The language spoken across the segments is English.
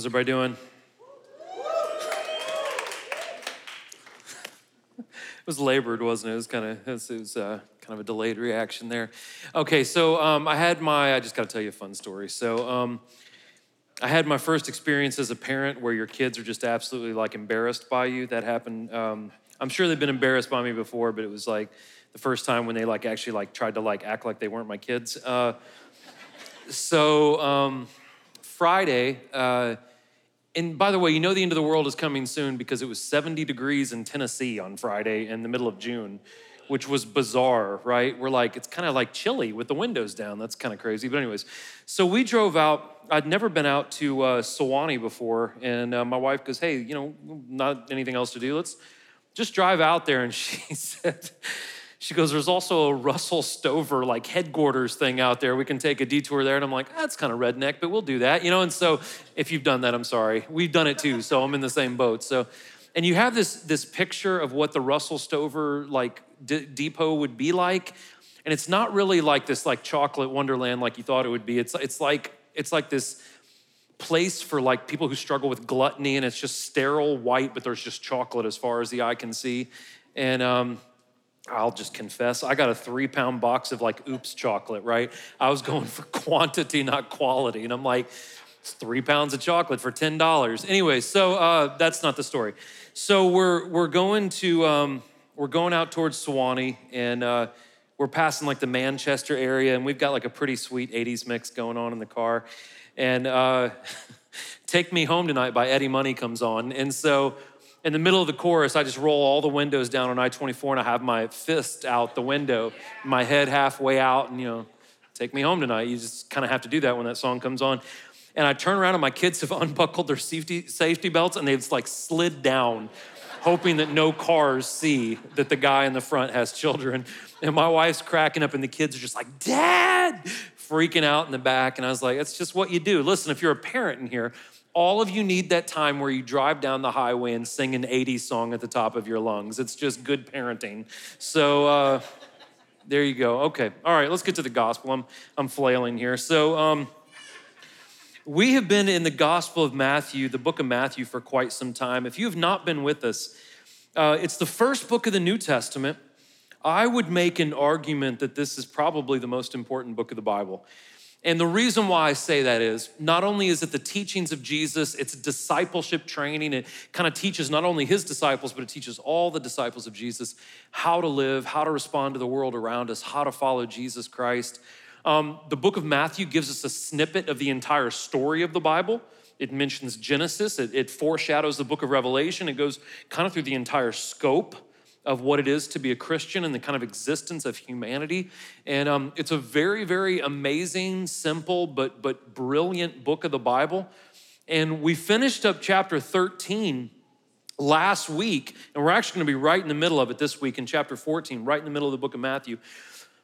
How's everybody doing? it was labored, wasn't it? It was kind of it was, uh, kind of a delayed reaction there. Okay, so um, I had my. I just got to tell you a fun story. So um, I had my first experience as a parent where your kids are just absolutely like embarrassed by you. That happened. Um, I'm sure they've been embarrassed by me before, but it was like the first time when they like actually like tried to like act like they weren't my kids. Uh, so um, Friday. Uh, and by the way, you know the end of the world is coming soon because it was 70 degrees in Tennessee on Friday in the middle of June, which was bizarre, right? We're like, it's kind of like chilly with the windows down. That's kind of crazy. But, anyways, so we drove out. I'd never been out to uh, Sewanee before. And uh, my wife goes, hey, you know, not anything else to do. Let's just drive out there. And she said, she goes, There's also a Russell Stover like headquarters thing out there. We can take a detour there. And I'm like, That's kind of redneck, but we'll do that. You know, and so if you've done that, I'm sorry. We've done it too. So I'm in the same boat. So, and you have this, this picture of what the Russell Stover like d- depot would be like. And it's not really like this like chocolate wonderland like you thought it would be. It's, it's like, it's like this place for like people who struggle with gluttony and it's just sterile white, but there's just chocolate as far as the eye can see. And um, I'll just confess, I got a three pound box of like oops chocolate, right? I was going for quantity, not quality. And I'm like, it's three pounds of chocolate for $10. Anyway, so uh, that's not the story. So we're, we're going to, um, we're going out towards Sewanee and uh, we're passing like the Manchester area and we've got like a pretty sweet 80s mix going on in the car. And uh, Take Me Home Tonight by Eddie Money comes on. And so in the middle of the chorus, I just roll all the windows down on I 24 and I have my fist out the window, my head halfway out, and you know, take me home tonight. You just kind of have to do that when that song comes on. And I turn around and my kids have unbuckled their safety, safety belts and they've like slid down, hoping that no cars see that the guy in the front has children. And my wife's cracking up and the kids are just like, Dad, freaking out in the back. And I was like, it's just what you do. Listen, if you're a parent in here, all of you need that time where you drive down the highway and sing an 80s song at the top of your lungs. It's just good parenting. So uh, there you go. Okay. All right, let's get to the gospel. I'm, I'm flailing here. So um, we have been in the Gospel of Matthew, the book of Matthew, for quite some time. If you have not been with us, uh, it's the first book of the New Testament. I would make an argument that this is probably the most important book of the Bible. And the reason why I say that is not only is it the teachings of Jesus, it's discipleship training. It kind of teaches not only his disciples, but it teaches all the disciples of Jesus how to live, how to respond to the world around us, how to follow Jesus Christ. Um, the book of Matthew gives us a snippet of the entire story of the Bible. It mentions Genesis, it, it foreshadows the book of Revelation, it goes kind of through the entire scope of what it is to be a Christian and the kind of existence of humanity. And um, it's a very, very amazing, simple, but, but brilliant book of the Bible. And we finished up chapter 13 last week, and we're actually going to be right in the middle of it this week in chapter 14, right in the middle of the book of Matthew.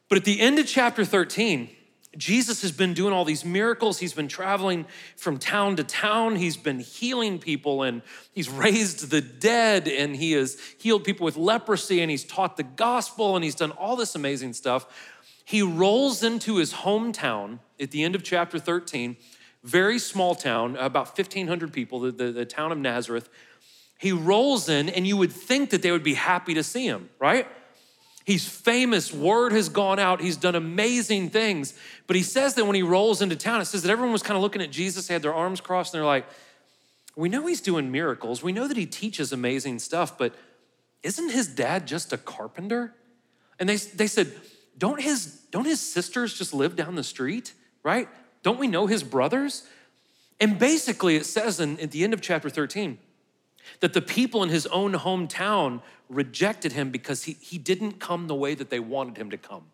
But at the end of chapter 13, Jesus has been doing all these miracles. He's been traveling from town to town. He's been healing people and he's raised the dead and he has healed people with leprosy and he's taught the gospel and he's done all this amazing stuff. He rolls into his hometown at the end of chapter 13, very small town, about 1,500 people, the, the, the town of Nazareth. He rolls in and you would think that they would be happy to see him, right? He's famous. Word has gone out. He's done amazing things. But he says that when he rolls into town, it says that everyone was kind of looking at Jesus, they had their arms crossed, and they're like, We know he's doing miracles. We know that he teaches amazing stuff, but isn't his dad just a carpenter? And they, they said, don't his, don't his sisters just live down the street, right? Don't we know his brothers? And basically, it says in, at the end of chapter 13 that the people in his own hometown rejected him because he, he didn't come the way that they wanted him to come.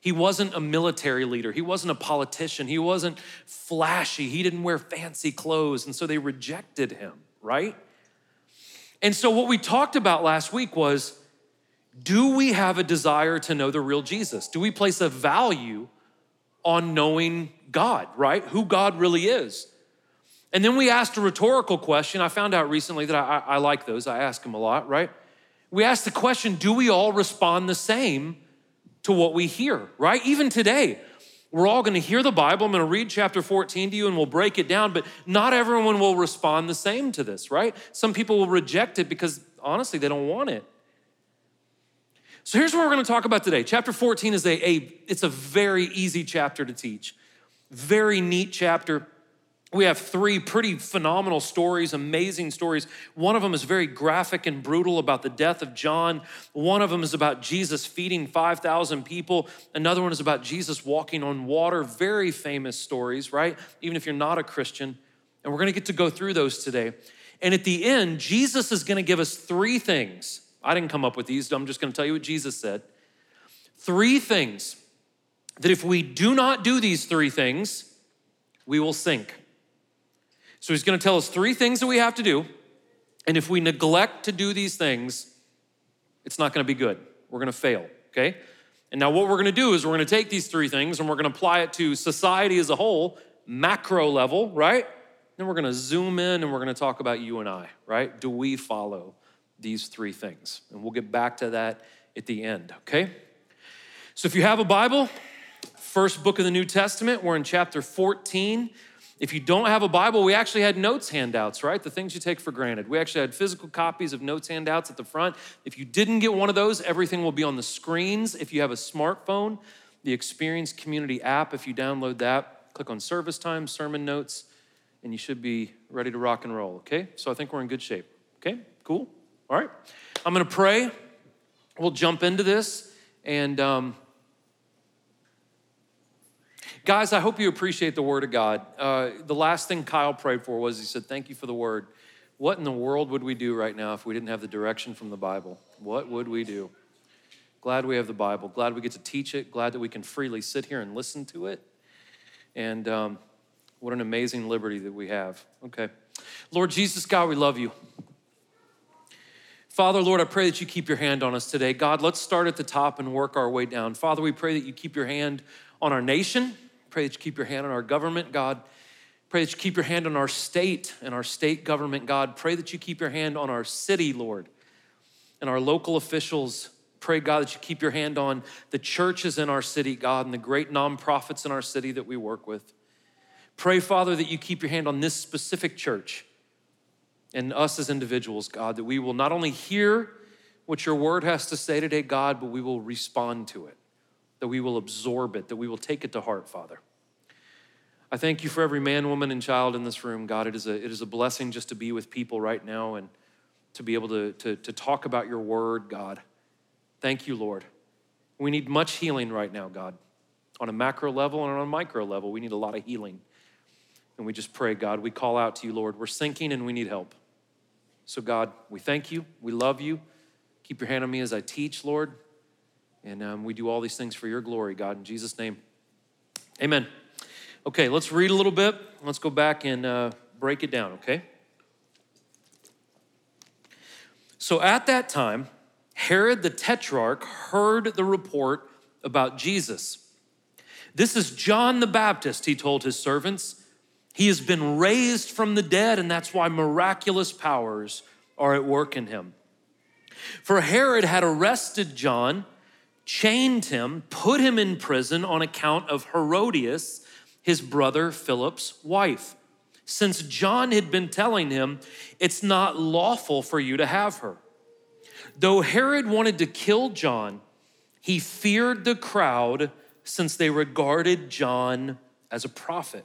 He wasn't a military leader. He wasn't a politician. He wasn't flashy. He didn't wear fancy clothes. And so they rejected him, right? And so what we talked about last week was do we have a desire to know the real Jesus? Do we place a value on knowing God, right? Who God really is? And then we asked a rhetorical question. I found out recently that I, I, like those. I ask them a lot, right? We ask the question do we all respond the same to what we hear, right? Even today, We're all going to hear the Bible. I'm going to read chapter 14 to you and we'll break it down, but not everyone will respond the same to this, right? Some people will reject it because honestly, they don't want it. So here's what we're going to talk about today. Chapter 14 is a, a it's a very easy chapter to teach. Very neat chapter. We have three pretty phenomenal stories, amazing stories. One of them is very graphic and brutal about the death of John. One of them is about Jesus feeding 5,000 people. Another one is about Jesus walking on water. Very famous stories, right? Even if you're not a Christian. And we're gonna get to go through those today. And at the end, Jesus is gonna give us three things. I didn't come up with these, I'm just gonna tell you what Jesus said. Three things that if we do not do these three things, we will sink. So he's going to tell us three things that we have to do. And if we neglect to do these things, it's not going to be good. We're going to fail, okay? And now what we're going to do is we're going to take these three things and we're going to apply it to society as a whole, macro level, right? Then we're going to zoom in and we're going to talk about you and I, right? Do we follow these three things? And we'll get back to that at the end, okay? So if you have a Bible, first book of the New Testament, we're in chapter 14. If you don't have a Bible, we actually had notes handouts, right? The things you take for granted. We actually had physical copies of notes handouts at the front. If you didn't get one of those, everything will be on the screens. If you have a smartphone, the Experience Community app, if you download that, click on service time, sermon notes, and you should be ready to rock and roll, okay? So I think we're in good shape, okay? Cool? All right. I'm gonna pray. We'll jump into this and um, Guys, I hope you appreciate the Word of God. Uh, the last thing Kyle prayed for was he said, Thank you for the Word. What in the world would we do right now if we didn't have the direction from the Bible? What would we do? Glad we have the Bible. Glad we get to teach it. Glad that we can freely sit here and listen to it. And um, what an amazing liberty that we have. Okay. Lord Jesus, God, we love you. Father, Lord, I pray that you keep your hand on us today. God, let's start at the top and work our way down. Father, we pray that you keep your hand on our nation. Pray that you keep your hand on our government, God. Pray that you keep your hand on our state and our state government, God. Pray that you keep your hand on our city, Lord, and our local officials. Pray, God, that you keep your hand on the churches in our city, God, and the great nonprofits in our city that we work with. Pray, Father, that you keep your hand on this specific church and us as individuals, God, that we will not only hear what your word has to say today, God, but we will respond to it that we will absorb it, that we will take it to heart, Father. I thank you for every man, woman, and child in this room, God. It is a, it is a blessing just to be with people right now and to be able to, to, to talk about your word, God. Thank you, Lord. We need much healing right now, God. On a macro level and on a micro level, we need a lot of healing. And we just pray, God, we call out to you, Lord. We're sinking and we need help. So, God, we thank you. We love you. Keep your hand on me as I teach, Lord. And um, we do all these things for your glory, God, in Jesus' name. Amen. Okay, let's read a little bit. Let's go back and uh, break it down, okay? So at that time, Herod the Tetrarch heard the report about Jesus. This is John the Baptist, he told his servants. He has been raised from the dead, and that's why miraculous powers are at work in him. For Herod had arrested John chained him, put him in prison on account of Herodias, his brother Philip's wife, since John had been telling him, It's not lawful for you to have her. Though Herod wanted to kill John, he feared the crowd since they regarded John as a prophet.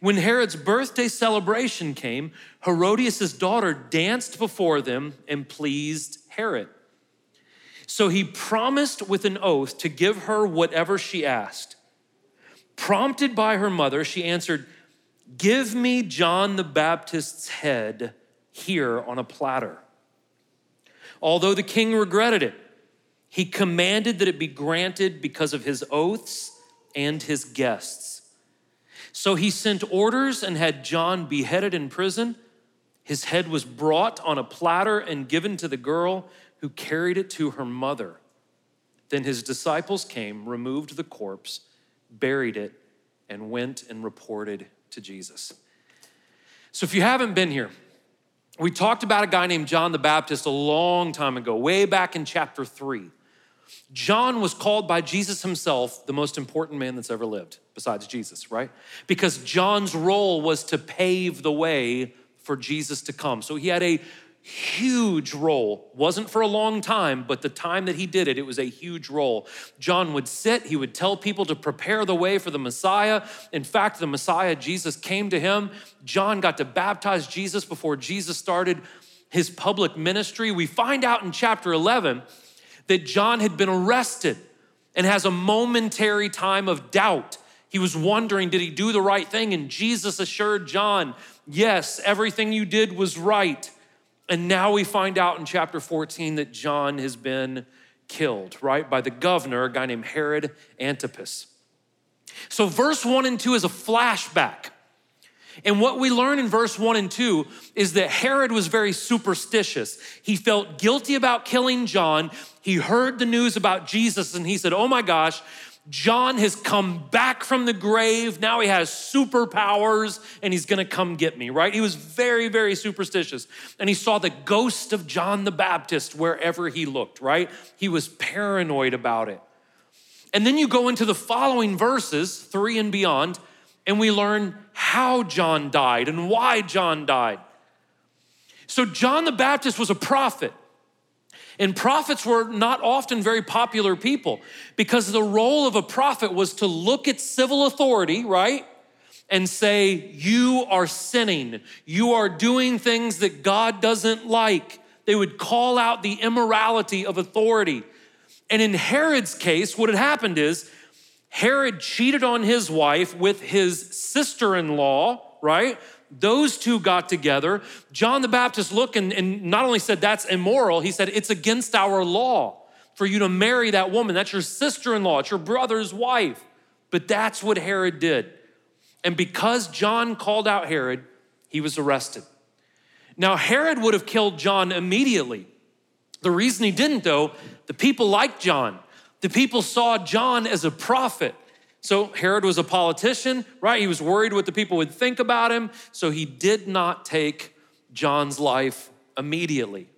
When Herod's birthday celebration came, Herodias' daughter danced before them and pleased Herod. So he promised with an oath to give her whatever she asked. Prompted by her mother, she answered, Give me John the Baptist's head here on a platter. Although the king regretted it, he commanded that it be granted because of his oaths and his guests. So he sent orders and had John beheaded in prison. His head was brought on a platter and given to the girl who carried it to her mother. Then his disciples came, removed the corpse, buried it, and went and reported to Jesus. So if you haven't been here, we talked about a guy named John the Baptist a long time ago, way back in chapter three. John was called by Jesus himself the most important man that's ever lived, besides Jesus, right? Because John's role was to pave the way for Jesus to come. So he had a huge role. Wasn't for a long time, but the time that he did it, it was a huge role. John would sit, he would tell people to prepare the way for the Messiah. In fact, the Messiah, Jesus, came to him. John got to baptize Jesus before Jesus started his public ministry. We find out in chapter 11 that John had been arrested and has a momentary time of doubt. He was wondering, did he do the right thing? And Jesus assured John, yes, everything you did was right. And now we find out in chapter 14 that John has been killed, right, by the governor, a guy named Herod Antipas. So, verse 1 and 2 is a flashback. And what we learn in verse 1 and 2 is that Herod was very superstitious. He felt guilty about killing John. He heard the news about Jesus and he said, Oh my gosh, John has come back from the grave. Now he has superpowers and he's gonna come get me, right? He was very, very superstitious. And he saw the ghost of John the Baptist wherever he looked, right? He was paranoid about it. And then you go into the following verses, three and beyond, and we learn how John died and why John died. So, John the Baptist was a prophet. And prophets were not often very popular people because the role of a prophet was to look at civil authority, right? And say, You are sinning. You are doing things that God doesn't like. They would call out the immorality of authority. And in Herod's case, what had happened is Herod cheated on his wife with his sister in law, right? Those two got together. John the Baptist looked and, and not only said that's immoral, he said it's against our law for you to marry that woman. That's your sister in law, it's your brother's wife. But that's what Herod did. And because John called out Herod, he was arrested. Now, Herod would have killed John immediately. The reason he didn't, though, the people liked John. The people saw John as a prophet. So Herod was a politician, right? He was worried what the people would think about him. So he did not take John's life immediately.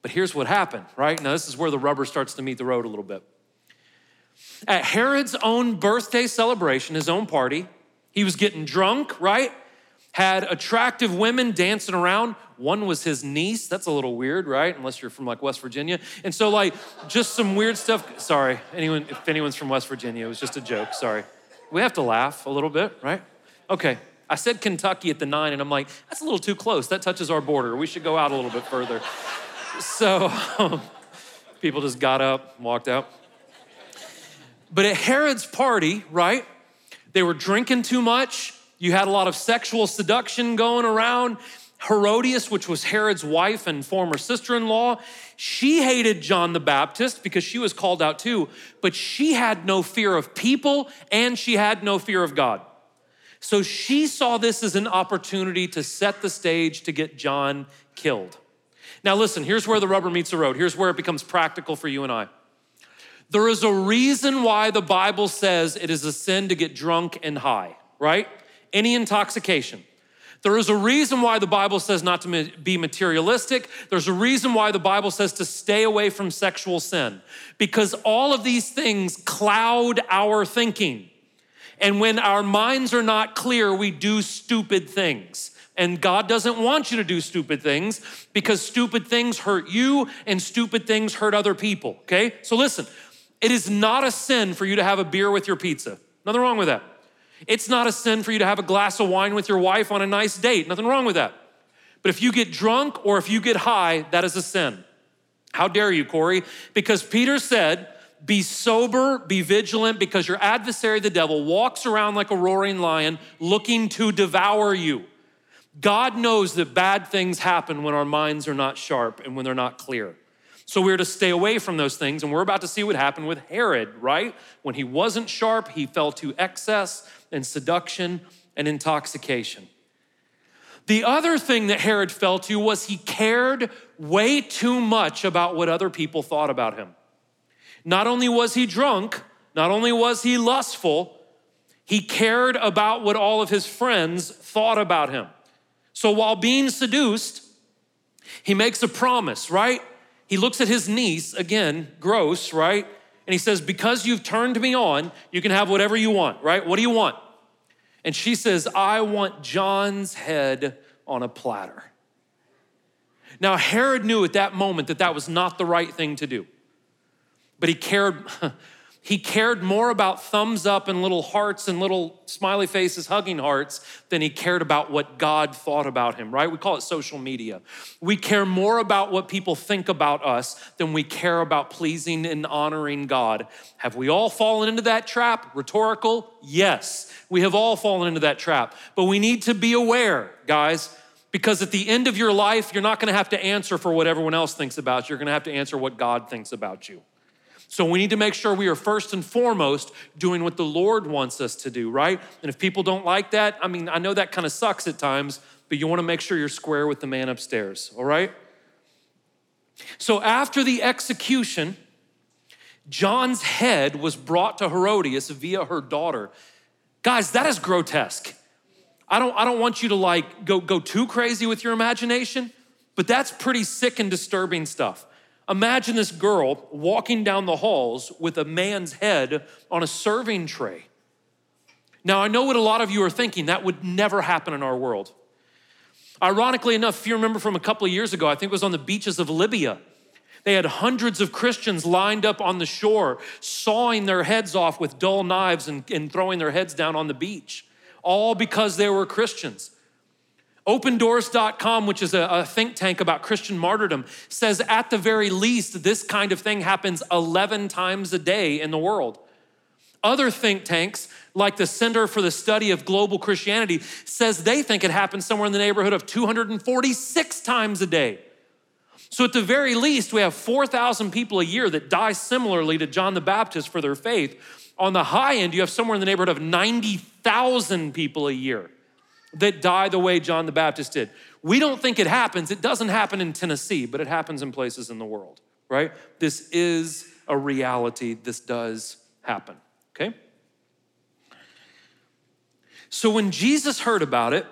But here's what happened, right? Now, this is where the rubber starts to meet the road a little bit. At Herod's own birthday celebration, his own party, he was getting drunk, right? Had attractive women dancing around. One was his niece. That's a little weird, right? Unless you're from like West Virginia. And so, like, just some weird stuff. Sorry, anyone, if anyone's from West Virginia, it was just a joke. Sorry. We have to laugh a little bit, right? Okay. I said Kentucky at the nine, and I'm like, that's a little too close. That touches our border. We should go out a little bit further. So, um, people just got up, walked out. But at Herod's party, right? They were drinking too much. You had a lot of sexual seduction going around. Herodias, which was Herod's wife and former sister in law, she hated John the Baptist because she was called out too, but she had no fear of people and she had no fear of God. So she saw this as an opportunity to set the stage to get John killed. Now, listen, here's where the rubber meets the road. Here's where it becomes practical for you and I. There is a reason why the Bible says it is a sin to get drunk and high, right? Any intoxication. There is a reason why the Bible says not to be materialistic. There's a reason why the Bible says to stay away from sexual sin, because all of these things cloud our thinking. And when our minds are not clear, we do stupid things. And God doesn't want you to do stupid things because stupid things hurt you and stupid things hurt other people, okay? So listen, it is not a sin for you to have a beer with your pizza. Nothing wrong with that. It's not a sin for you to have a glass of wine with your wife on a nice date. Nothing wrong with that. But if you get drunk or if you get high, that is a sin. How dare you, Corey? Because Peter said, be sober, be vigilant, because your adversary, the devil, walks around like a roaring lion looking to devour you. God knows that bad things happen when our minds are not sharp and when they're not clear. So we're to stay away from those things. And we're about to see what happened with Herod, right? When he wasn't sharp, he fell to excess and seduction and intoxication. The other thing that Herod fell to was he cared way too much about what other people thought about him. Not only was he drunk, not only was he lustful, he cared about what all of his friends thought about him. So while being seduced, he makes a promise, right? he looks at his niece, again, gross, right? And he says, Because you've turned me on, you can have whatever you want, right? What do you want? And she says, I want John's head on a platter. Now, Herod knew at that moment that that was not the right thing to do, but he cared. He cared more about thumbs up and little hearts and little smiley faces hugging hearts than he cared about what God thought about him, right? We call it social media. We care more about what people think about us than we care about pleasing and honoring God. Have we all fallen into that trap? Rhetorical? Yes, we have all fallen into that trap. But we need to be aware, guys, because at the end of your life, you're not gonna have to answer for what everyone else thinks about you. You're gonna have to answer what God thinks about you. So we need to make sure we are first and foremost doing what the Lord wants us to do, right? And if people don't like that, I mean, I know that kind of sucks at times, but you want to make sure you're square with the man upstairs, all right? So after the execution, John's head was brought to Herodias via her daughter. Guys, that is grotesque. I don't, I don't want you to like go, go too crazy with your imagination, but that's pretty sick and disturbing stuff. Imagine this girl walking down the halls with a man's head on a serving tray. Now, I know what a lot of you are thinking that would never happen in our world. Ironically enough, if you remember from a couple of years ago, I think it was on the beaches of Libya. They had hundreds of Christians lined up on the shore, sawing their heads off with dull knives and, and throwing their heads down on the beach, all because they were Christians. OpenDoors.com, which is a, a, think tank about Christian martyrdom, says at the very least, this kind of thing happens 11 times a day in the world. Other think tanks, like the Center for the Study of Global Christianity, says they think it happens somewhere in the neighborhood of 246 times a day. So, at the very least, we have 4,000 people a year that die similarly to John the Baptist for their faith. On the high end, you have somewhere in the neighborhood of 90,000 people a year that die the way John the Baptist did. We don't think it happens. It doesn't happen in Tennessee, but it happens in places in the world, right? This is a reality. This does happen, okay? So when Jesus heard about it,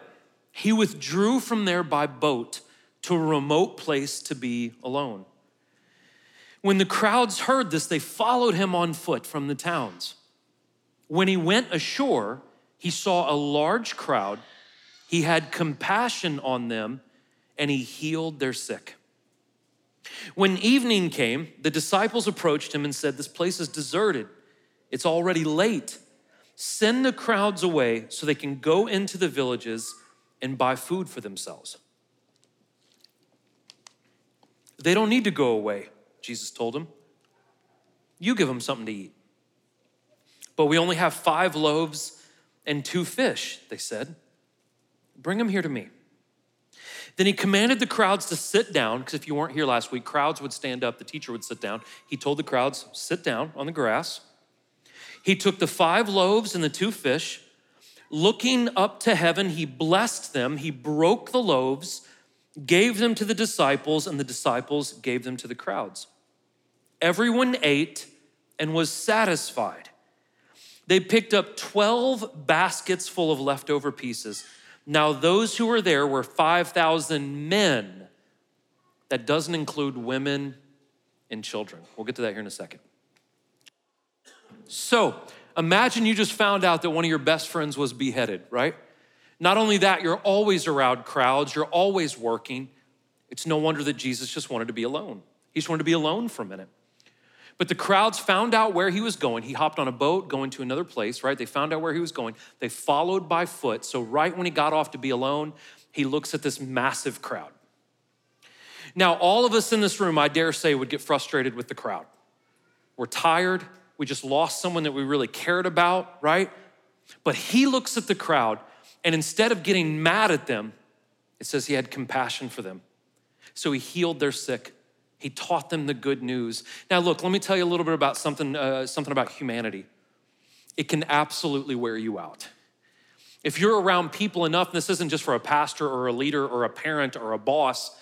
he withdrew from there by boat to a remote place to be alone. When the crowds heard this, they followed him on foot from the towns. When he went ashore, he saw a large crowd he had compassion on them and he healed their sick. When evening came, the disciples approached him and said, This place is deserted. It's already late. Send the crowds away so they can go into the villages and buy food for themselves. They don't need to go away, Jesus told them. You give them something to eat. But we only have five loaves and two fish, they said. Bring him here to me. Then he commanded the crowds to sit down, because if you weren't here last week, crowds would stand up, the teacher would sit down. He told the crowds, sit down on the grass. He took the five loaves and the two fish. Looking up to heaven, he blessed them. He broke the loaves, gave them to the disciples, and the disciples gave them to the crowds. Everyone ate and was satisfied. They picked up 12 baskets full of leftover pieces. Now, those who were there were 5,000 men. That doesn't include women and children. We'll get to that here in a second. So, imagine you just found out that one of your best friends was beheaded, right? Not only that, you're always around crowds, you're always working. It's no wonder that Jesus just wanted to be alone. He just wanted to be alone for a minute. But the crowds found out where he was going. He hopped on a boat going to another place, right? They found out where he was going. They followed by foot. So, right when he got off to be alone, he looks at this massive crowd. Now, all of us in this room, I dare say, would get frustrated with the crowd. We're tired. We just lost someone that we really cared about, right? But he looks at the crowd, and instead of getting mad at them, it says he had compassion for them. So he healed their sick. He taught them the good news. Now, look, let me tell you a little bit about something, uh, something about humanity. It can absolutely wear you out. If you're around people enough, and this isn't just for a pastor or a leader or a parent or a boss,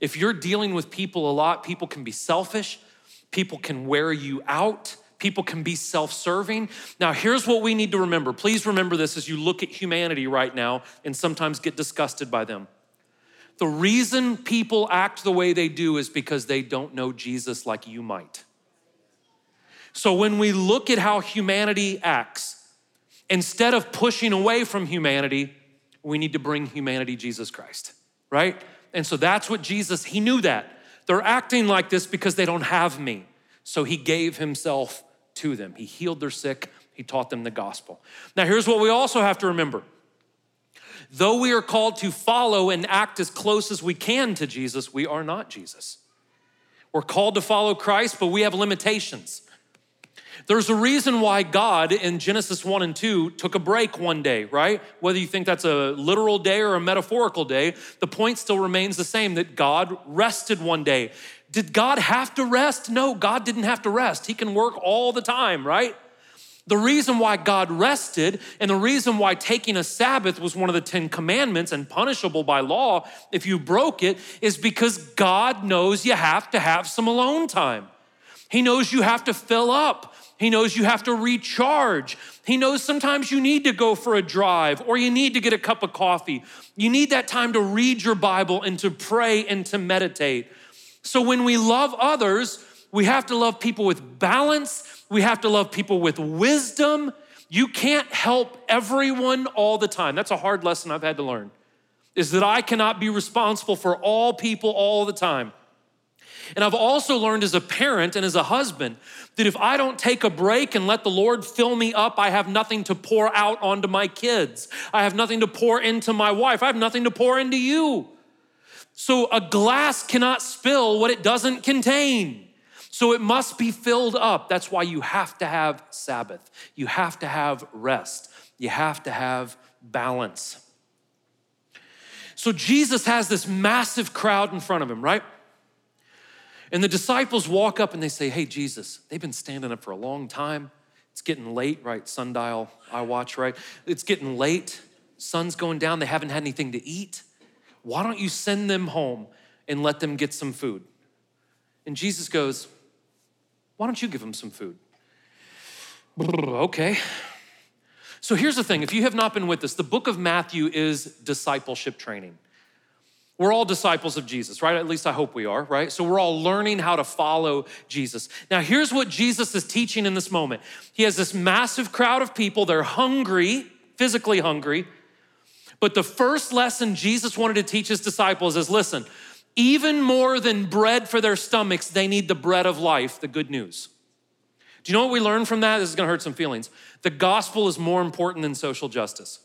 if you're dealing with people a lot, people can be selfish, people can wear you out, people can be self serving. Now, here's what we need to remember. Please remember this as you look at humanity right now and sometimes get disgusted by them. The reason people act the way they do is because they don't know Jesus like you might. So when we look at how humanity acts, instead of pushing away from humanity, we need to bring humanity Jesus Christ, right? And so that's what Jesus, he knew that. They're acting like this because they don't have me. So he gave himself to them. He healed their sick, he taught them the gospel. Now, here's what we also have to remember. Though we are called to follow and act as close as we can to Jesus, we are not Jesus. We're called to follow Christ, but we have limitations. There's a reason why God in Genesis 1 and 2 took a break one day, right? Whether you think that's a literal day or a metaphorical day, the point still remains the same that God rested one day. Did God have to rest? No, God didn't have to rest. He can work all the time, right? The reason why God rested and the reason why taking a Sabbath was one of the 10 commandments and punishable by law if you broke it is because God knows you have to have some alone time. He knows you have to fill up. He knows you have to recharge. He knows sometimes you need to go for a drive or you need to get a cup of coffee. You need that time to read your Bible and to pray and to meditate. So when we love others, we have to love people with balance, we have to love people with wisdom. You can't help everyone all the time. That's a hard lesson I've had to learn. Is that I cannot be responsible for all people all the time. And I've also learned as a parent and as a husband that if I don't take a break and let the Lord fill me up, I have nothing to pour out onto my kids. I have nothing to pour into my wife. I have nothing to pour into you. So a glass cannot spill what it doesn't contain. So it must be filled up. That's why you have to have Sabbath. You have to have rest. You have to have balance. So Jesus has this massive crowd in front of him, right? And the disciples walk up and they say, Hey, Jesus, they've been standing up for a long time. It's getting late, right? Sundial, I watch, right? It's getting late. Sun's going down. They haven't had anything to eat. Why don't you send them home and let them get some food? And Jesus goes, Why don't you give them some food? Okay. So here's the thing if you have not been with us, the book of Matthew is discipleship training. We're all disciples of Jesus, right? At least I hope we are, right? So we're all learning how to follow Jesus. Now, here's what Jesus is teaching in this moment He has this massive crowd of people, they're hungry, physically hungry. But the first lesson Jesus wanted to teach his disciples is listen, even more than bread for their stomachs, they need the bread of life, the good news. Do you know what we learn from that? This is gonna hurt some feelings. The gospel is more important than social justice.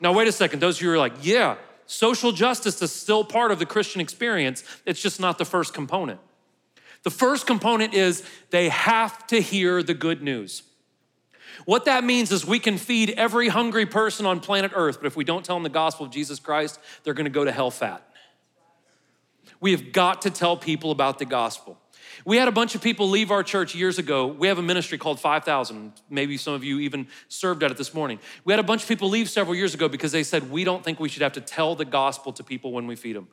Now, wait a second. Those of you who are like, yeah, social justice is still part of the Christian experience, it's just not the first component. The first component is they have to hear the good news. What that means is we can feed every hungry person on planet Earth, but if we don't tell them the gospel of Jesus Christ, they're gonna go to hell fat. We have got to tell people about the gospel. We had a bunch of people leave our church years ago. We have a ministry called 5,000. Maybe some of you even served at it this morning. We had a bunch of people leave several years ago because they said, We don't think we should have to tell the gospel to people when we feed them.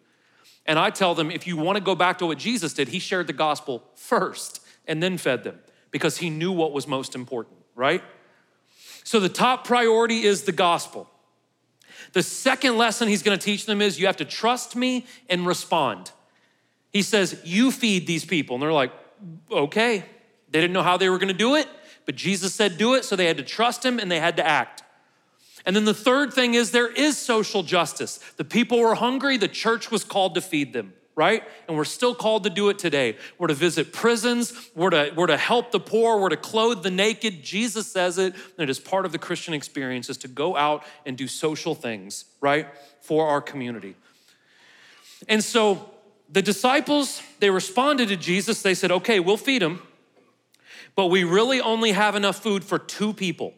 And I tell them, if you want to go back to what Jesus did, he shared the gospel first and then fed them because he knew what was most important, right? So the top priority is the gospel. The second lesson he's going to teach them is you have to trust me and respond. He says, You feed these people. And they're like, Okay. They didn't know how they were going to do it, but Jesus said, Do it. So they had to trust him and they had to act. And then the third thing is there is social justice. The people were hungry, the church was called to feed them, right? And we're still called to do it today. We're to visit prisons, we're to, we're to help the poor, we're to clothe the naked. Jesus says it, and it is part of the Christian experience is to go out and do social things, right, for our community. And so the disciples, they responded to Jesus. They said, okay, we'll feed them, but we really only have enough food for two people.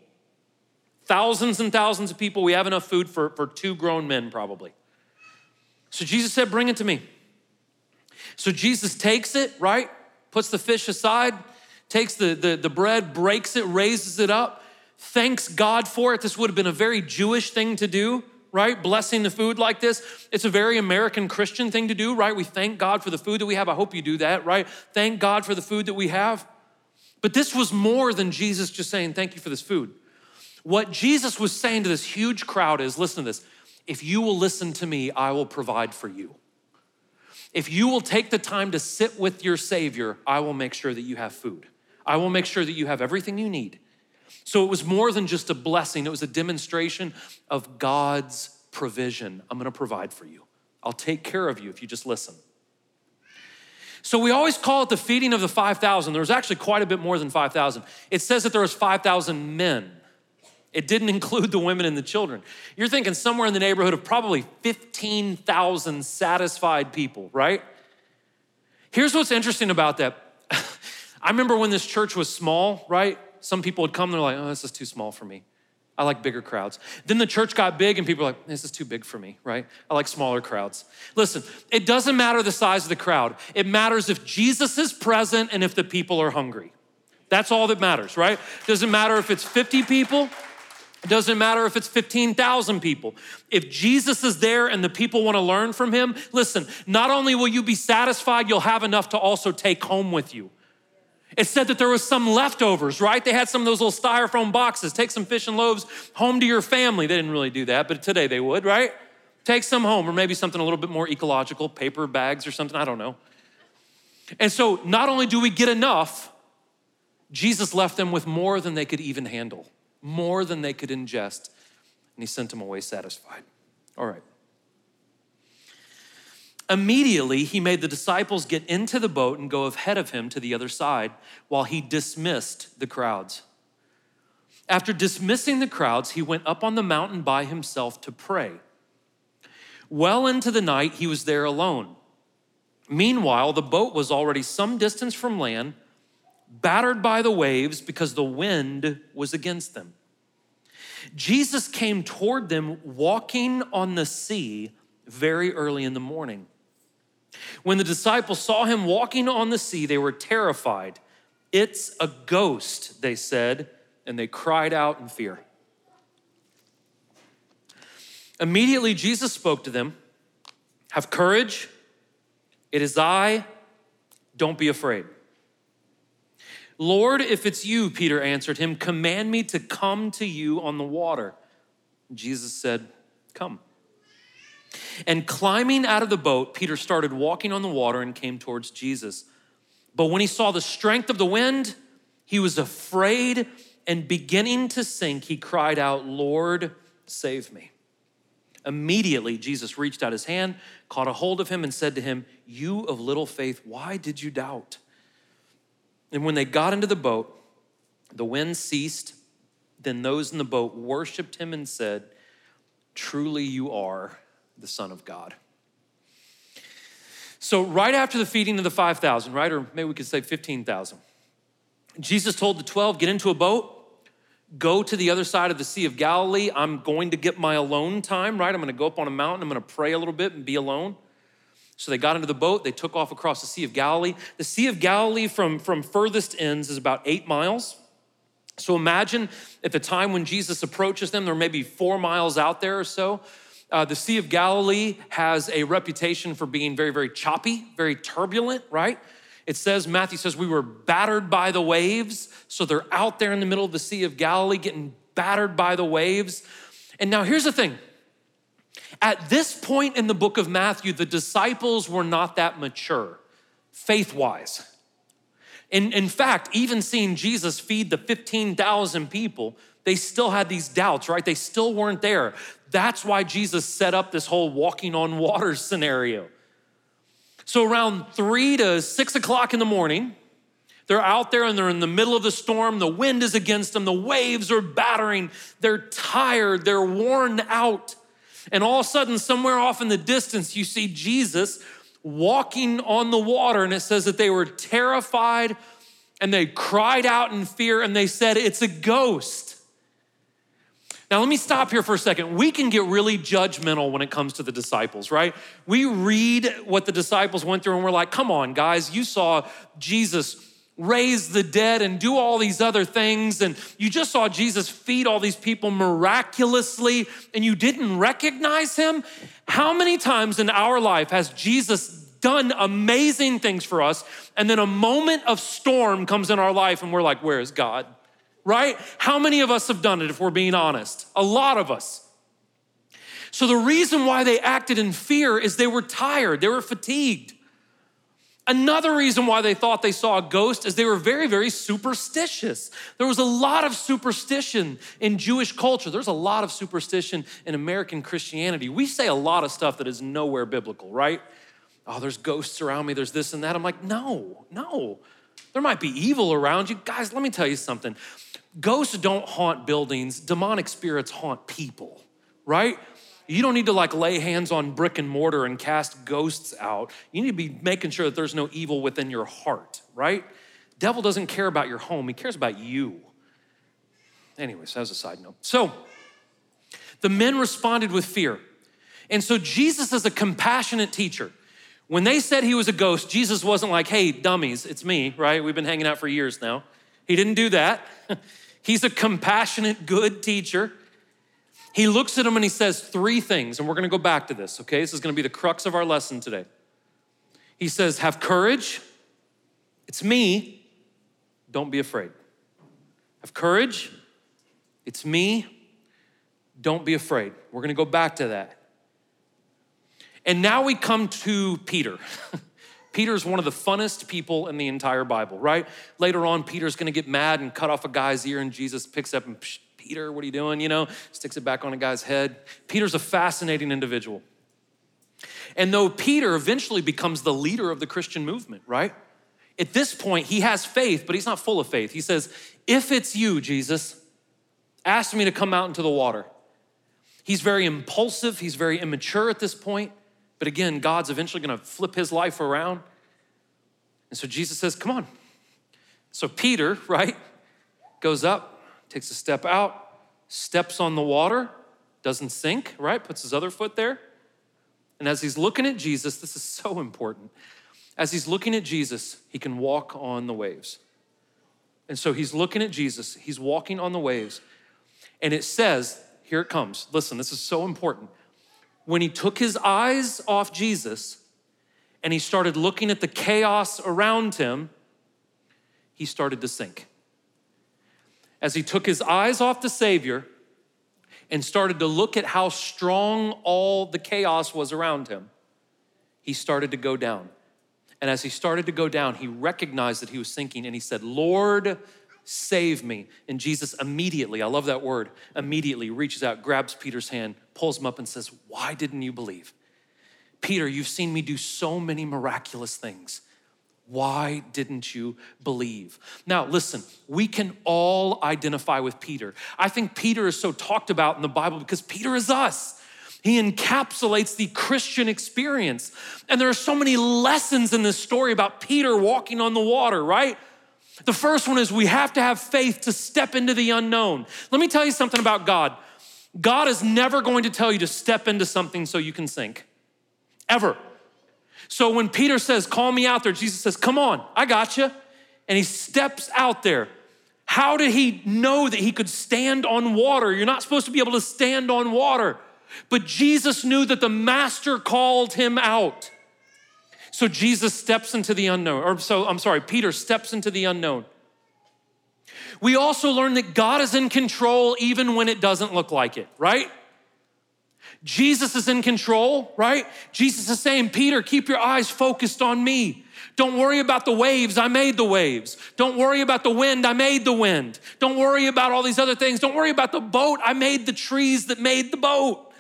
Thousands and thousands of people, we have enough food for, for two grown men, probably. So Jesus said, bring it to me. So Jesus takes it, right? Puts the fish aside, takes the, the, the bread, breaks it, raises it up, thanks God for it. This would have been a very Jewish thing to do right? Blessing the food like this. It's a very American Christian thing to do, right? We thank God for the food that we have. I hope you do that, right? Thank God for the food that we have. But this was more than Jesus just saying, Thank you for this food. What Jesus was saying to this huge crowd is listen to this. If you will listen to me, I will provide for you. If you will take the time to sit with your Savior, I will make sure that you have food. I will make sure that you have everything you need. So it was more than just a blessing, it was a demonstration of God's provision. I'm gonna provide for you. I'll take care of you if you just listen. So we always call it the feeding of the 5,000. There was actually quite a bit more than 5,000. It says that there was 5,000 men. It didn't include the women and the children. You're thinking somewhere in the neighborhood of probably 15,000 satisfied people, right? Here's what's interesting about that. I remember when this church was small, right? Some people would come, they're like, oh, this is too small for me. I like bigger crowds. Then the church got big and people are like, this is too big for me, right? I like smaller crowds. Listen, it doesn't matter the size of the crowd. It matters if Jesus is present and if the people are hungry. That's all that matters, right? Doesn't matter if it's 50 people, it doesn't matter if it's 15,000 people. If Jesus is there and the people want to learn from him, listen, not only will you be satisfied, you'll have enough to also take home with you. It said that there was some leftovers, right? They had some of those little styrofoam boxes. Take some fish and loaves home to your family. They didn't really do that, but today they would, right? Take some home, or maybe something a little bit more ecological, paper bags or something, I don't know. And so not only do we get enough, Jesus left them with more than they could even handle, more than they could ingest, and he sent them away satisfied. All right. Immediately, he made the disciples get into the boat and go ahead of him to the other side while he dismissed the crowds. After dismissing the crowds, he went up on the mountain by himself to pray. Well into the night, he was there alone. Meanwhile, the boat was already some distance from land, battered by the waves because the wind was against them. Jesus came toward them walking on the sea very early in the morning. When the disciples saw him walking on the sea, they were terrified. It's a ghost, they said, and they cried out in fear. Immediately, Jesus spoke to them Have courage, it is I, don't be afraid. Lord, if it's you, Peter answered him, command me to come to you on the water. Jesus said, Come. And climbing out of the boat, Peter started walking on the water and came towards Jesus. But when he saw the strength of the wind, he was afraid and beginning to sink, he cried out, Lord, save me. Immediately, Jesus reached out his hand, caught a hold of him, and said to him, You of little faith, why did you doubt? And when they got into the boat, the wind ceased. Then those in the boat worshiped him and said, Truly you are the Son of God. So, right after the feeding of the 5,000, right, or maybe we could say 15,000, Jesus told the 12, get into a boat, go to the other side of the Sea of Galilee. I'm going to get my alone time, right? I'm going to go up on a mountain, I'm going to pray a little bit and be alone. So they got into the boat, they took off across the Sea of Galilee. The Sea of Galilee from, from furthest ends is about eight miles. So imagine at the time when Jesus approaches them, they're maybe four miles out there or so. Uh, the Sea of Galilee has a reputation for being very, very choppy, very turbulent, right? It says, Matthew says, we were battered by the waves. So they're out there in the middle of the Sea of Galilee getting battered by the waves. And now here's the thing at this point in the book of Matthew, the disciples were not that mature, faith wise. In, in fact, even seeing Jesus feed the 15,000 people, they still had these doubts, right? They still weren't there. That's why Jesus set up this whole walking on water scenario. So, around three to six o'clock in the morning, they're out there and they're in the middle of the storm. The wind is against them, the waves are battering. They're tired, they're worn out. And all of a sudden, somewhere off in the distance, you see Jesus walking on the water. And it says that they were terrified and they cried out in fear and they said, It's a ghost. Now, let me stop here for a second. We can get really judgmental when it comes to the disciples, right? We read what the disciples went through and we're like, come on, guys, you saw Jesus raise the dead and do all these other things, and you just saw Jesus feed all these people miraculously, and you didn't recognize him. How many times in our life has Jesus done amazing things for us, and then a moment of storm comes in our life, and we're like, where is God? right? How many of us have done it if we're being honest? A lot of us. So the reason why they acted in fear is they were tired, they were fatigued. Another reason why they thought they saw a ghost is they were very, very superstitious. There was a lot of superstition in Jewish culture. There's a lot of superstition in American Christianity. We say a lot of stuff that is nowhere biblical, right? Oh, there's ghosts around me, there's this and that. I'm like, no, no. There might be evil around you. Guys, let me tell you something. Ghosts don't haunt buildings, demonic spirits haunt people, right? You don't need to like lay hands on brick and mortar and cast ghosts out. You need to be making sure that there's no evil within your heart, right? Devil doesn't care about your home, he cares about you. Anyways, as a side note. So the men responded with fear. And so Jesus is a compassionate teacher. When they said he was a ghost, Jesus wasn't like, hey, dummies, it's me, right? We've been hanging out for years now. He didn't do that. He's a compassionate, good teacher. He looks at him and he says three things, and we're gonna go back to this, okay? This is gonna be the crux of our lesson today. He says, Have courage, it's me, don't be afraid. Have courage, it's me, don't be afraid. We're gonna go back to that. And now we come to Peter. Peter is one of the funnest people in the entire Bible, right? Later on, Peter's gonna get mad and cut off a guy's ear, and Jesus picks up and psh, Peter, what are you doing? You know, sticks it back on a guy's head. Peter's a fascinating individual. And though Peter eventually becomes the leader of the Christian movement, right? At this point, he has faith, but he's not full of faith. He says, If it's you, Jesus, ask me to come out into the water. He's very impulsive, he's very immature at this point. But again, God's eventually gonna flip his life around. And so Jesus says, Come on. So Peter, right, goes up, takes a step out, steps on the water, doesn't sink, right? Puts his other foot there. And as he's looking at Jesus, this is so important. As he's looking at Jesus, he can walk on the waves. And so he's looking at Jesus, he's walking on the waves. And it says, here it comes. Listen, this is so important. When he took his eyes off Jesus and he started looking at the chaos around him, he started to sink as he took his eyes off the Savior and started to look at how strong all the chaos was around him, he started to go down. And as he started to go down, he recognized that he was sinking and he said, Lord, save me. And Jesus immediately, I love that word, immediately reaches out, grabs Peter's hand, pulls him up, and says, Why didn't you believe? Peter, you've seen me do so many miraculous things. Why didn't you believe? Now, listen, we can all identify with Peter. I think Peter is so talked about in the Bible because Peter is us. He encapsulates the Christian experience. And there are so many lessons in this story about Peter walking on the water, right? The first one is we have to have faith to step into the unknown. Let me tell you something about God God is never going to tell you to step into something so you can sink, ever. So when Peter says, Call me out there, Jesus says, Come on, I got you. And he steps out there. How did he know that he could stand on water? You're not supposed to be able to stand on water. But Jesus knew that the master called him out. So Jesus steps into the unknown, or so I'm sorry, Peter steps into the unknown. We also learn that God is in control even when it doesn't look like it, right? Jesus is in control, right? Jesus is saying, Peter, keep your eyes focused on me. Don't worry about the waves. I made the waves. Don't worry about the wind. I made the wind. Don't worry about all these other things. Don't worry about the boat. I made the trees that made the boat.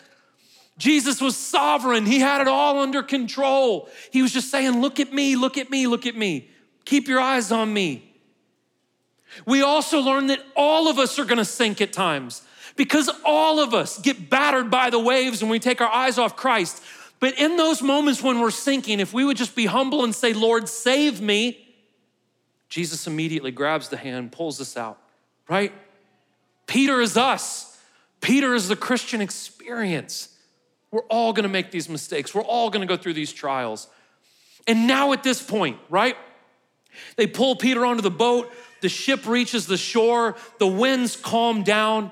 Jesus was sovereign. He had it all under control. He was just saying, Look at me, look at me, look at me. Keep your eyes on me. We also learn that all of us are gonna sink at times because all of us get battered by the waves when we take our eyes off Christ. But in those moments when we're sinking, if we would just be humble and say, Lord, save me, Jesus immediately grabs the hand, pulls us out, right? Peter is us. Peter is the Christian experience. We're all gonna make these mistakes. We're all gonna go through these trials. And now at this point, right? They pull Peter onto the boat, the ship reaches the shore, the winds calm down.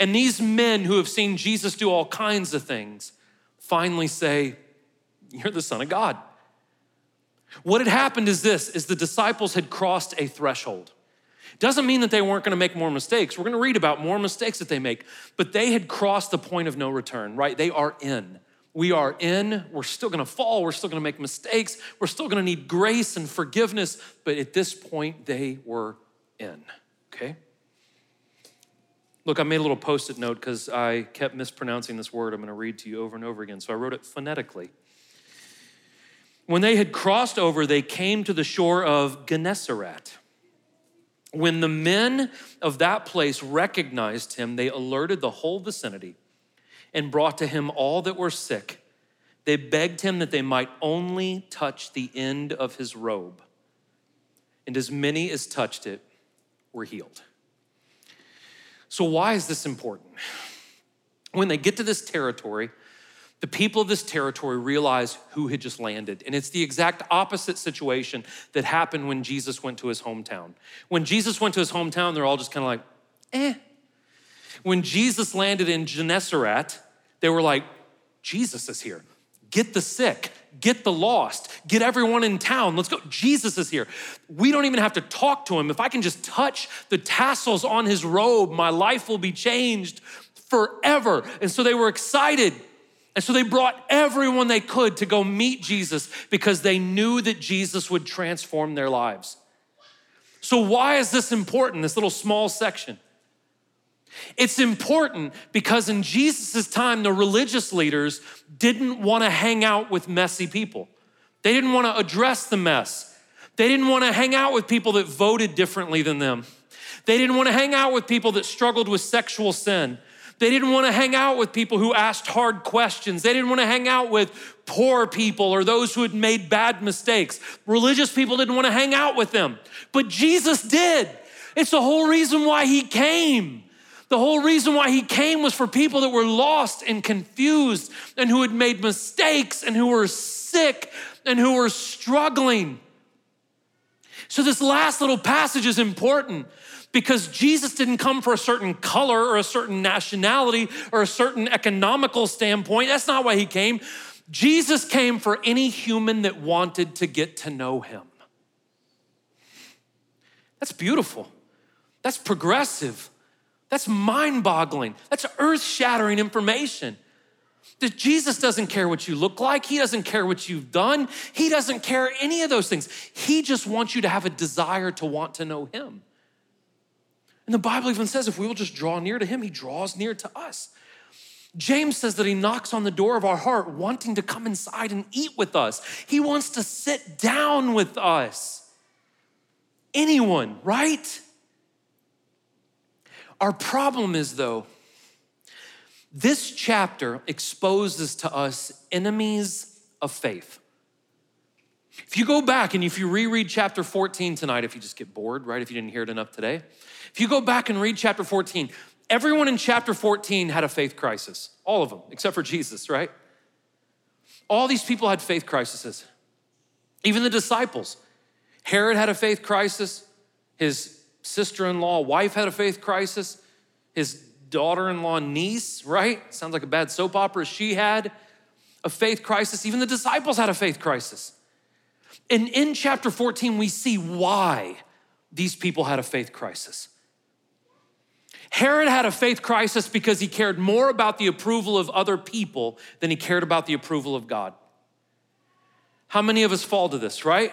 And these men who have seen Jesus do all kinds of things finally say, You're the Son of God. What had happened is this is the disciples had crossed a threshold. Doesn't mean that they weren't going to make more mistakes. We're going to read about more mistakes that they make, but they had crossed the point of no return, right? They are in. We are in. We're still going to fall. We're still going to make mistakes. We're still going to need grace and forgiveness, but at this point, they were in, okay? Look, I made a little post it note because I kept mispronouncing this word I'm going to read to you over and over again, so I wrote it phonetically. When they had crossed over, they came to the shore of Gennesaret. When the men of that place recognized him, they alerted the whole vicinity and brought to him all that were sick. They begged him that they might only touch the end of his robe. And as many as touched it were healed. So, why is this important? When they get to this territory, the people of this territory realize who had just landed. And it's the exact opposite situation that happened when Jesus went to his hometown. When Jesus went to his hometown, they're all just kind of like, eh. When Jesus landed in Gennesaret, they were like, Jesus is here. Get the sick, get the lost, get everyone in town. Let's go. Jesus is here. We don't even have to talk to him. If I can just touch the tassels on his robe, my life will be changed forever. And so they were excited and so they brought everyone they could to go meet Jesus because they knew that Jesus would transform their lives. So, why is this important, this little small section? It's important because in Jesus' time, the religious leaders didn't want to hang out with messy people. They didn't want to address the mess. They didn't want to hang out with people that voted differently than them. They didn't want to hang out with people that struggled with sexual sin. They didn't want to hang out with people who asked hard questions. They didn't want to hang out with poor people or those who had made bad mistakes. Religious people didn't want to hang out with them. But Jesus did. It's the whole reason why he came. The whole reason why he came was for people that were lost and confused and who had made mistakes and who were sick and who were struggling. So, this last little passage is important because Jesus didn't come for a certain color or a certain nationality or a certain economical standpoint. That's not why he came. Jesus came for any human that wanted to get to know him. That's beautiful. That's progressive. That's mind boggling. That's earth shattering information. That Jesus doesn't care what you look like. He doesn't care what you've done. He doesn't care any of those things. He just wants you to have a desire to want to know Him. And the Bible even says if we will just draw near to him, he draws near to us. James says that he knocks on the door of our heart, wanting to come inside and eat with us. He wants to sit down with us. Anyone, right? Our problem is, though, this chapter exposes to us enemies of faith. If you go back and if you reread chapter 14 tonight, if you just get bored, right, if you didn't hear it enough today, if you go back and read chapter 14, everyone in chapter 14 had a faith crisis. All of them, except for Jesus, right? All these people had faith crises. Even the disciples. Herod had a faith crisis. His sister in law, wife had a faith crisis. His daughter in law, niece, right? Sounds like a bad soap opera. She had a faith crisis. Even the disciples had a faith crisis. And in chapter 14, we see why these people had a faith crisis. Herod had a faith crisis because he cared more about the approval of other people than he cared about the approval of God. How many of us fall to this, right?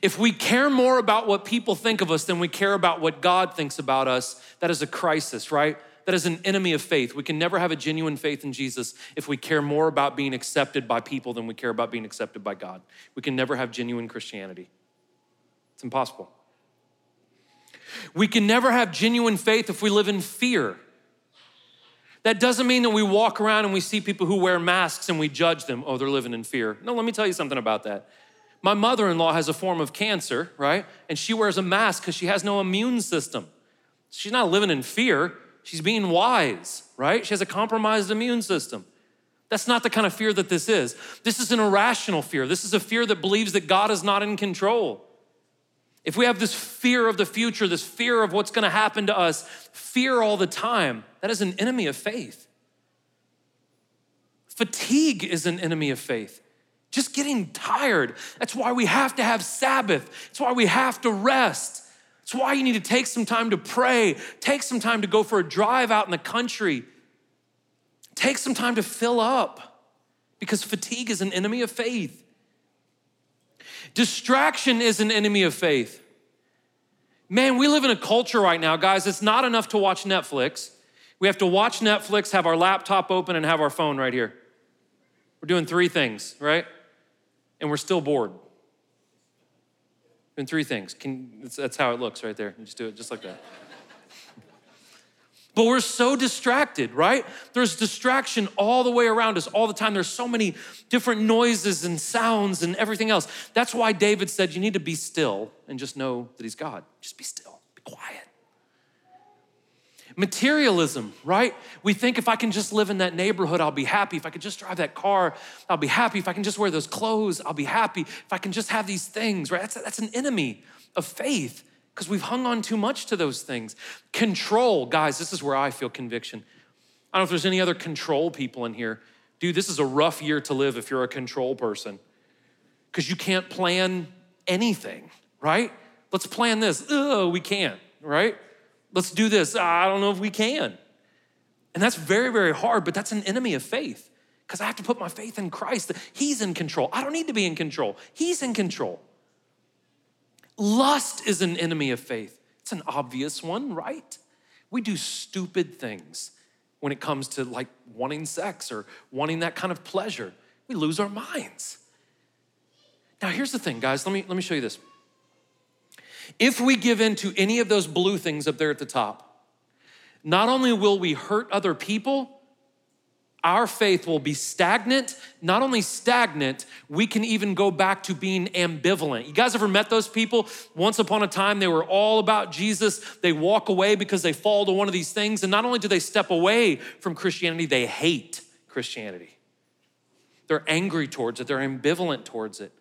If we care more about what people think of us than we care about what God thinks about us, that is a crisis, right? That is an enemy of faith. We can never have a genuine faith in Jesus if we care more about being accepted by people than we care about being accepted by God. We can never have genuine Christianity. It's impossible. We can never have genuine faith if we live in fear. That doesn't mean that we walk around and we see people who wear masks and we judge them. Oh, they're living in fear. No, let me tell you something about that. My mother in law has a form of cancer, right? And she wears a mask because she has no immune system. She's not living in fear, she's being wise, right? She has a compromised immune system. That's not the kind of fear that this is. This is an irrational fear. This is a fear that believes that God is not in control. If we have this fear of the future, this fear of what's going to happen to us, fear all the time, that is an enemy of faith. Fatigue is an enemy of faith. Just getting tired. That's why we have to have Sabbath. That's why we have to rest. It's why you need to take some time to pray, take some time to go for a drive out in the country, take some time to fill up because fatigue is an enemy of faith. Distraction is an enemy of faith. Man, we live in a culture right now, guys, it's not enough to watch Netflix. We have to watch Netflix, have our laptop open, and have our phone right here. We're doing three things, right? And we're still bored. In three things. Can, that's how it looks right there. You just do it just like that. But we're so distracted, right? There's distraction all the way around us all the time. There's so many different noises and sounds and everything else. That's why David said, You need to be still and just know that He's God. Just be still, be quiet. Materialism, right? We think if I can just live in that neighborhood, I'll be happy. If I could just drive that car, I'll be happy. If I can just wear those clothes, I'll be happy. If I can just have these things, right? That's, that's an enemy of faith because we've hung on too much to those things. Control, guys, this is where I feel conviction. I don't know if there's any other control people in here. Dude, this is a rough year to live if you're a control person because you can't plan anything, right? Let's plan this. Oh, we can't, right? Let's do this. Ah, I don't know if we can. And that's very, very hard, but that's an enemy of faith because I have to put my faith in Christ. He's in control. I don't need to be in control, He's in control. Lust is an enemy of faith. It's an obvious one, right? We do stupid things when it comes to like wanting sex or wanting that kind of pleasure. We lose our minds. Now, here's the thing, guys. Let me, let me show you this. If we give in to any of those blue things up there at the top, not only will we hurt other people, our faith will be stagnant. Not only stagnant, we can even go back to being ambivalent. You guys ever met those people? Once upon a time, they were all about Jesus. They walk away because they fall to one of these things. And not only do they step away from Christianity, they hate Christianity. They're angry towards it, they're ambivalent towards it.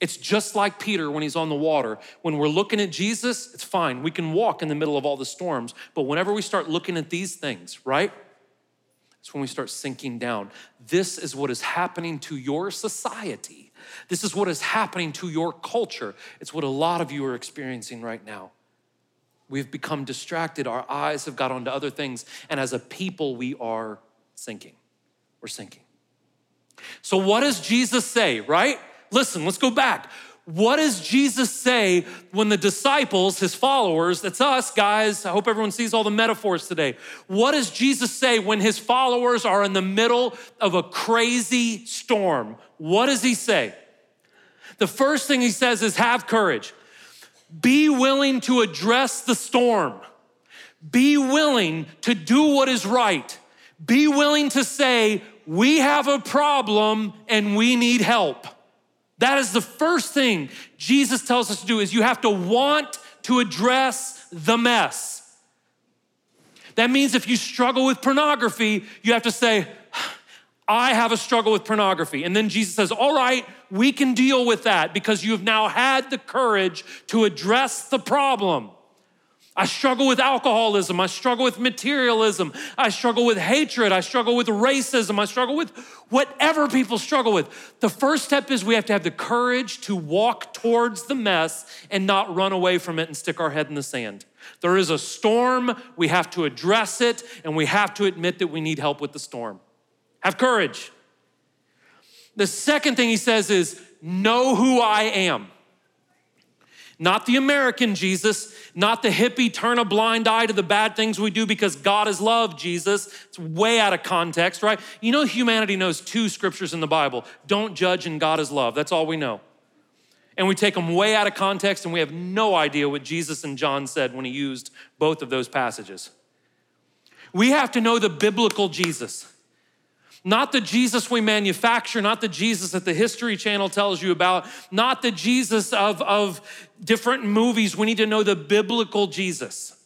It's just like Peter when he's on the water. When we're looking at Jesus, it's fine. We can walk in the middle of all the storms. But whenever we start looking at these things, right? It's when we start sinking down. This is what is happening to your society. This is what is happening to your culture. It's what a lot of you are experiencing right now. We've become distracted. Our eyes have got onto other things. And as a people, we are sinking. We're sinking. So, what does Jesus say, right? Listen, let's go back. What does Jesus say when the disciples, his followers, that's us, guys, I hope everyone sees all the metaphors today. What does Jesus say when his followers are in the middle of a crazy storm? What does he say? The first thing he says is have courage. Be willing to address the storm. Be willing to do what is right. Be willing to say, we have a problem and we need help. That is the first thing Jesus tells us to do is you have to want to address the mess. That means if you struggle with pornography, you have to say, I have a struggle with pornography. And then Jesus says, All right, we can deal with that because you have now had the courage to address the problem. I struggle with alcoholism. I struggle with materialism. I struggle with hatred. I struggle with racism. I struggle with whatever people struggle with. The first step is we have to have the courage to walk towards the mess and not run away from it and stick our head in the sand. There is a storm. We have to address it and we have to admit that we need help with the storm. Have courage. The second thing he says is know who I am. Not the American Jesus, not the hippie turn a blind eye to the bad things we do because God is love, Jesus. It's way out of context, right? You know, humanity knows two scriptures in the Bible don't judge and God is love. That's all we know. And we take them way out of context and we have no idea what Jesus and John said when he used both of those passages. We have to know the biblical Jesus. Not the Jesus we manufacture, not the Jesus that the History Channel tells you about, not the Jesus of, of different movies. We need to know the biblical Jesus.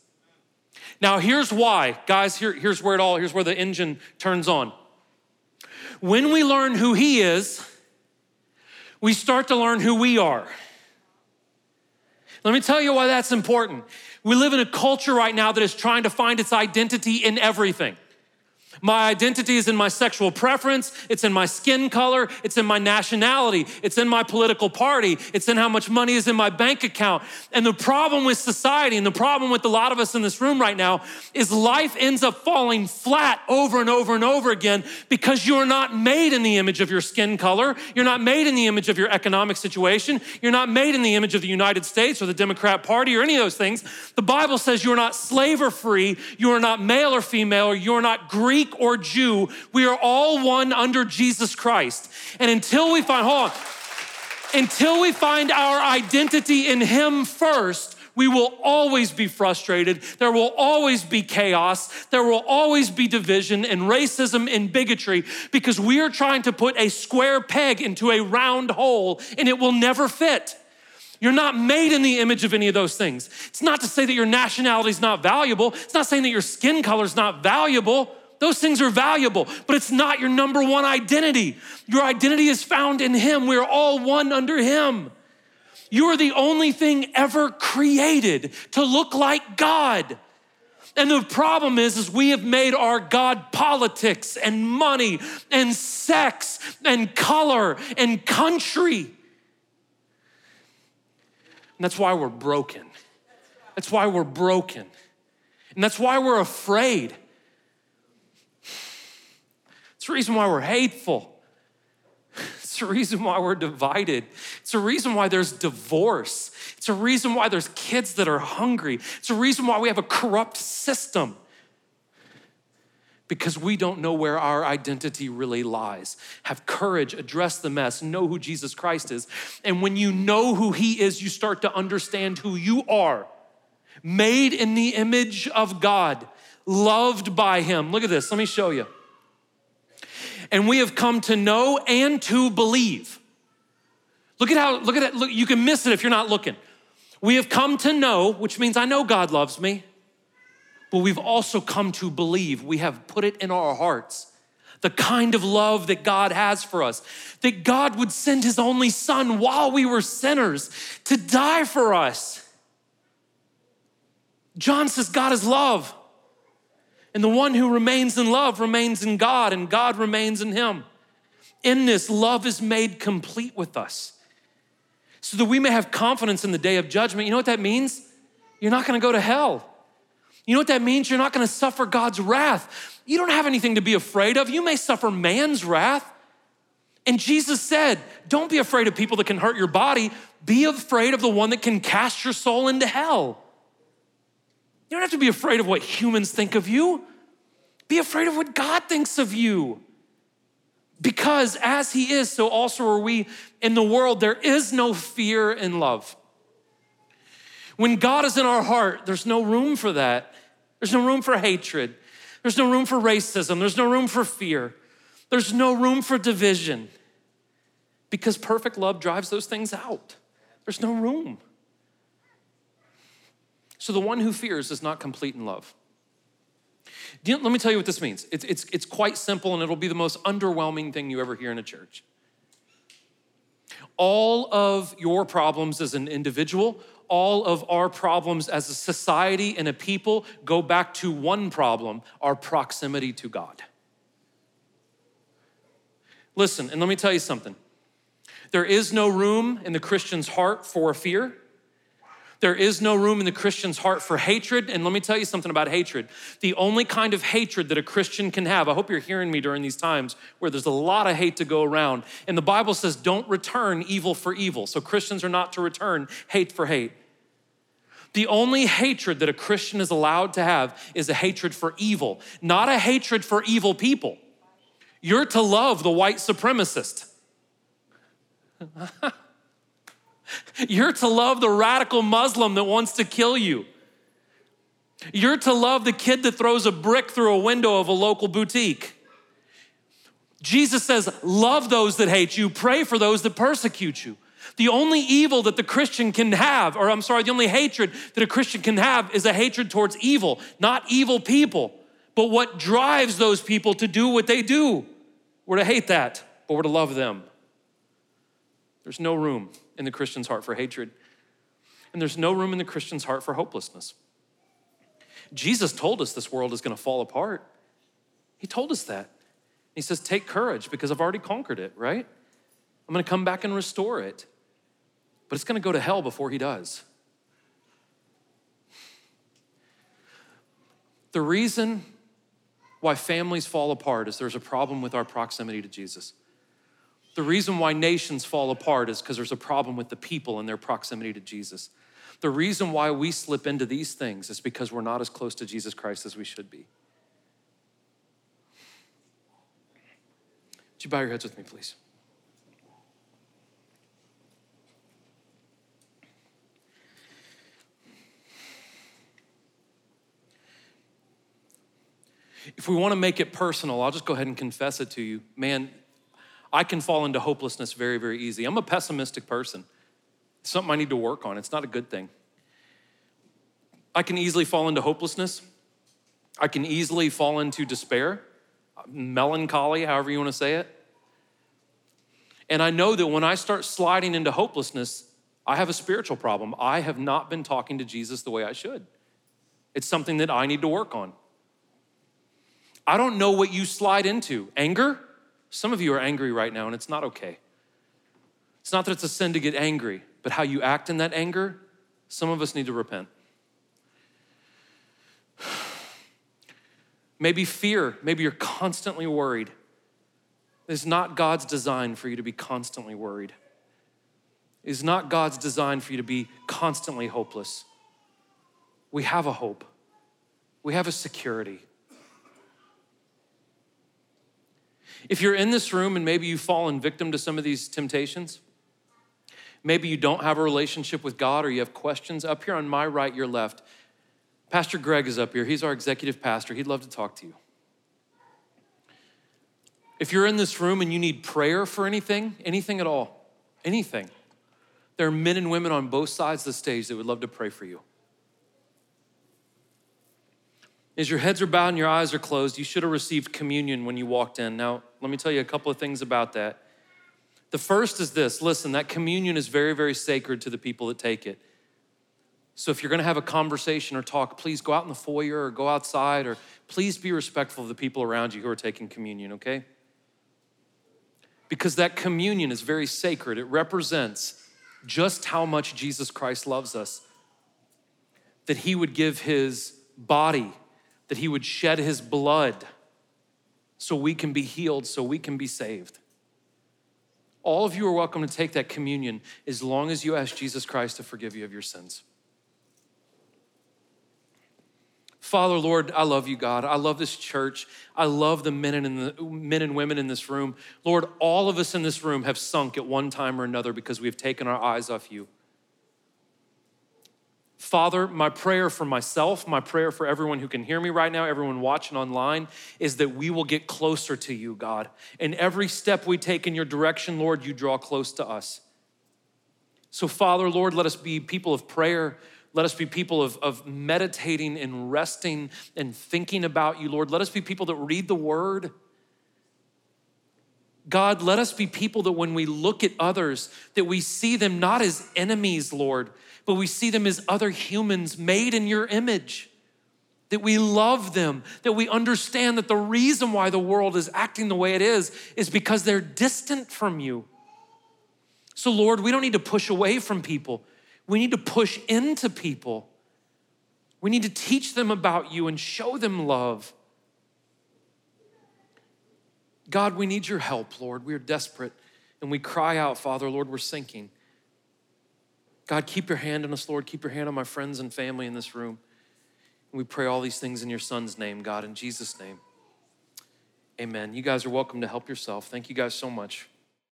Now, here's why, guys, here, here's where it all, here's where the engine turns on. When we learn who He is, we start to learn who we are. Let me tell you why that's important. We live in a culture right now that is trying to find its identity in everything. My identity is in my sexual preference, it's in my skin color, it's in my nationality, it's in my political party, it's in how much money is in my bank account. And the problem with society and the problem with a lot of us in this room right now is life ends up falling flat over and over and over again because you're not made in the image of your skin color, you're not made in the image of your economic situation, you're not made in the image of the United States or the Democrat Party or any of those things. The Bible says you're not slave or free, you are not male or female, you're not Greek Greek or Jew, we are all one under Jesus Christ. And until we find, hold on, until we find our identity in Him first, we will always be frustrated. There will always be chaos. There will always be division and racism and bigotry because we are trying to put a square peg into a round hole and it will never fit. You're not made in the image of any of those things. It's not to say that your nationality is not valuable. It's not saying that your skin color is not valuable. Those things are valuable, but it's not your number one identity. Your identity is found in Him. We're all one under Him. You are the only thing ever created to look like God. And the problem is, is we have made our God politics and money and sex and color and country. And that's why we're broken. That's why we're broken. And that's why we're afraid. The reason why we're hateful. It's the reason why we're divided. It's the reason why there's divorce. It's a reason why there's kids that are hungry. It's a reason why we have a corrupt system. Because we don't know where our identity really lies. Have courage, address the mess, know who Jesus Christ is. And when you know who He is, you start to understand who you are. Made in the image of God, loved by Him. Look at this, let me show you and we have come to know and to believe. Look at how, look at that. look, you can miss it if you're not looking. We have come to know, which means I know God loves me, but we've also come to believe. We have put it in our hearts the kind of love that God has for us, that God would send his only son while we were sinners to die for us. John says God is love. And the one who remains in love remains in God, and God remains in him. In this, love is made complete with us so that we may have confidence in the day of judgment. You know what that means? You're not gonna go to hell. You know what that means? You're not gonna suffer God's wrath. You don't have anything to be afraid of. You may suffer man's wrath. And Jesus said, Don't be afraid of people that can hurt your body, be afraid of the one that can cast your soul into hell. You don't have to be afraid of what humans think of you. Be afraid of what God thinks of you. Because as He is, so also are we in the world. There is no fear in love. When God is in our heart, there's no room for that. There's no room for hatred. There's no room for racism. There's no room for fear. There's no room for division because perfect love drives those things out. There's no room. So the one who fears is not complete in love. Let me tell you what this means. It's, it's, it's quite simple and it'll be the most underwhelming thing you ever hear in a church. All of your problems as an individual, all of our problems as a society and a people go back to one problem our proximity to God. Listen, and let me tell you something. There is no room in the Christian's heart for fear. There is no room in the Christian's heart for hatred. And let me tell you something about hatred. The only kind of hatred that a Christian can have, I hope you're hearing me during these times where there's a lot of hate to go around. And the Bible says, don't return evil for evil. So Christians are not to return hate for hate. The only hatred that a Christian is allowed to have is a hatred for evil, not a hatred for evil people. You're to love the white supremacist. You're to love the radical Muslim that wants to kill you. You're to love the kid that throws a brick through a window of a local boutique. Jesus says, Love those that hate you, pray for those that persecute you. The only evil that the Christian can have, or I'm sorry, the only hatred that a Christian can have is a hatred towards evil, not evil people. But what drives those people to do what they do? We're to hate that, but we're to love them. There's no room in the Christian's heart for hatred. And there's no room in the Christian's heart for hopelessness. Jesus told us this world is going to fall apart. He told us that. He says, Take courage because I've already conquered it, right? I'm gonna come back and restore it. But it's gonna go to hell before He does. The reason why families fall apart is there's a problem with our proximity to Jesus. The reason why nations fall apart is because there's a problem with the people and their proximity to Jesus. The reason why we slip into these things is because we're not as close to Jesus Christ as we should be. Would you bow your heads with me, please? If we want to make it personal, I'll just go ahead and confess it to you. Man, I can fall into hopelessness very, very easy. I'm a pessimistic person. It's something I need to work on. It's not a good thing. I can easily fall into hopelessness. I can easily fall into despair, melancholy, however you want to say it. And I know that when I start sliding into hopelessness, I have a spiritual problem. I have not been talking to Jesus the way I should. It's something that I need to work on. I don't know what you slide into. Anger? Some of you are angry right now, and it's not okay. It's not that it's a sin to get angry, but how you act in that anger, some of us need to repent. Maybe fear, maybe you're constantly worried. It's not God's design for you to be constantly worried. It's not God's design for you to be constantly hopeless. We have a hope, we have a security. If you're in this room and maybe you've fallen victim to some of these temptations, maybe you don't have a relationship with God or you have questions, up here on my right, your left, Pastor Greg is up here. He's our executive pastor. He'd love to talk to you. If you're in this room and you need prayer for anything, anything at all, anything, there are men and women on both sides of the stage that would love to pray for you. As your heads are bowed and your eyes are closed, you should have received communion when you walked in. Now, let me tell you a couple of things about that. The first is this listen, that communion is very, very sacred to the people that take it. So if you're gonna have a conversation or talk, please go out in the foyer or go outside or please be respectful of the people around you who are taking communion, okay? Because that communion is very sacred. It represents just how much Jesus Christ loves us. That he would give his body, that he would shed his blood so we can be healed, so we can be saved. All of you are welcome to take that communion as long as you ask Jesus Christ to forgive you of your sins. Father, Lord, I love you, God. I love this church. I love the men and the men and women in this room. Lord, all of us in this room have sunk at one time or another because we have taken our eyes off you. Father, my prayer for myself, my prayer for everyone who can hear me right now, everyone watching online, is that we will get closer to you, God. And every step we take in your direction, Lord, you draw close to us. So, Father, Lord, let us be people of prayer. Let us be people of, of meditating and resting and thinking about you, Lord. Let us be people that read the word. God, let us be people that when we look at others, that we see them not as enemies, Lord, but we see them as other humans made in your image. That we love them, that we understand that the reason why the world is acting the way it is is because they're distant from you. So, Lord, we don't need to push away from people, we need to push into people. We need to teach them about you and show them love. God, we need your help, Lord. We are desperate and we cry out, Father, Lord, we're sinking. God, keep your hand on us, Lord. Keep your hand on my friends and family in this room. And we pray all these things in your son's name, God, in Jesus' name. Amen. You guys are welcome to help yourself. Thank you guys so much.